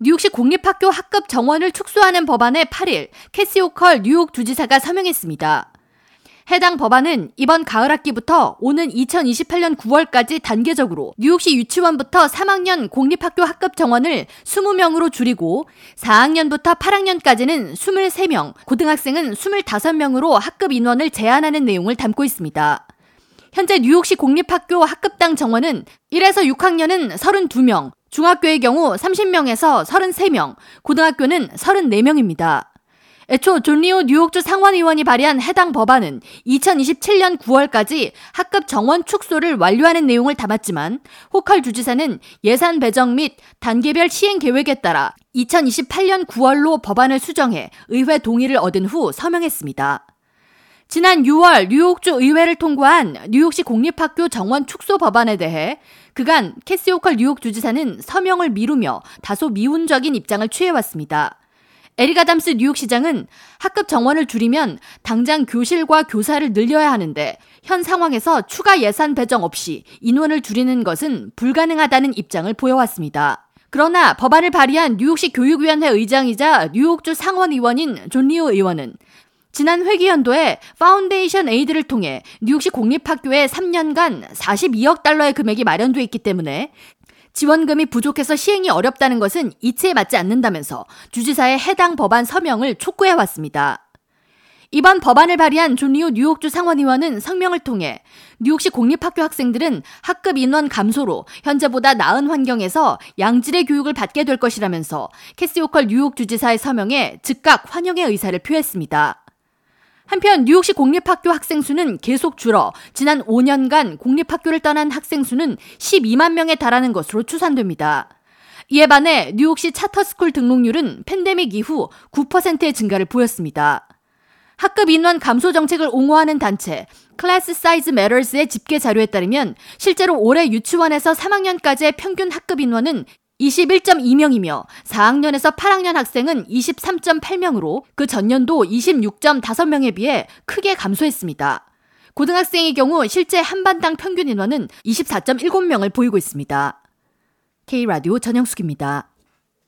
뉴욕시 공립학교 학급 정원을 축소하는 법안에 8일 캐시 호컬 뉴욕 주지사가 서명했습니다. 해당 법안은 이번 가을 학기부터 오는 2028년 9월까지 단계적으로 뉴욕시 유치원부터 3학년 공립학교 학급 정원을 20명으로 줄이고 4학년부터 8학년까지는 23명, 고등학생은 25명으로 학급 인원을 제한하는 내용을 담고 있습니다. 현재 뉴욕시 공립학교 학급당 정원은 1에서 6학년은 32명, 중학교의 경우 30명에서 33명, 고등학교는 34명입니다. 애초 존 리우 뉴욕주 상원의원이 발의한 해당 법안은 2027년 9월까지 학급 정원 축소를 완료하는 내용을 담았지만 호컬 주지사는 예산 배정 및 단계별 시행 계획에 따라 2028년 9월로 법안을 수정해 의회 동의를 얻은 후 서명했습니다. 지난 6월 뉴욕주 의회를 통과한 뉴욕시 공립학교 정원 축소 법안에 대해 그간 캐시 호컬 뉴욕 주지사는 서명을 미루며 다소 미온적인 입장을 취해왔습니다. 에릭 아담스 뉴욕시장은 학급 정원을 줄이면 당장 교실과 교사를 늘려야 하는데 현 상황에서 추가 예산 배정 없이 인원을 줄이는 것은 불가능하다는 입장을 보여왔습니다. 그러나 법안을 발의한 뉴욕시 교육위원회 의장이자 뉴욕주 상원의원인 존 리우 의원은 지난 회기연도에 Foundation Aid를 통해 뉴욕시 공립학교에 3년간 42억 달러의 금액이 마련돼 있기 때문에 지원금이 부족해서 시행이 어렵다는 것은 이치에 맞지 않는다면서 주지사의 해당 법안 서명을 촉구해 왔습니다. 이번 법안을 발의한 존 리우 뉴욕주 상원의원은 성명을 통해 뉴욕시 공립학교 학생들은 학급 인원 감소로 현재보다 나은 환경에서 양질의 교육을 받게 될 것이라면서 캐시 호컬 뉴욕 주지사의 서명에 즉각 환영의 의사를 표했습니다. 한편 뉴욕시 공립학교 학생 수는 계속 줄어 지난 5년간 공립학교를 떠난 학생 수는 12만 명에 달하는 것으로 추산됩니다. 이에 반해 뉴욕시 charter school 등록률은 팬데믹 이후 9%의 증가를 보였습니다. 학급 인원 감소 정책을 옹호하는 단체 Class Size Matters의 집계 자료에 따르면 실제로 올해 유치원에서 3학년까지의 평균 학급 인원은 21.2명이며 4학년에서 8학년 학생은 23.8명으로 그 전년도 26.5명에 비해 크게 감소했습니다. 고등학생의 경우 실제 한반당 평균 인원은 24.7명을 보이고 있습니다. K라디오 전영숙입니다.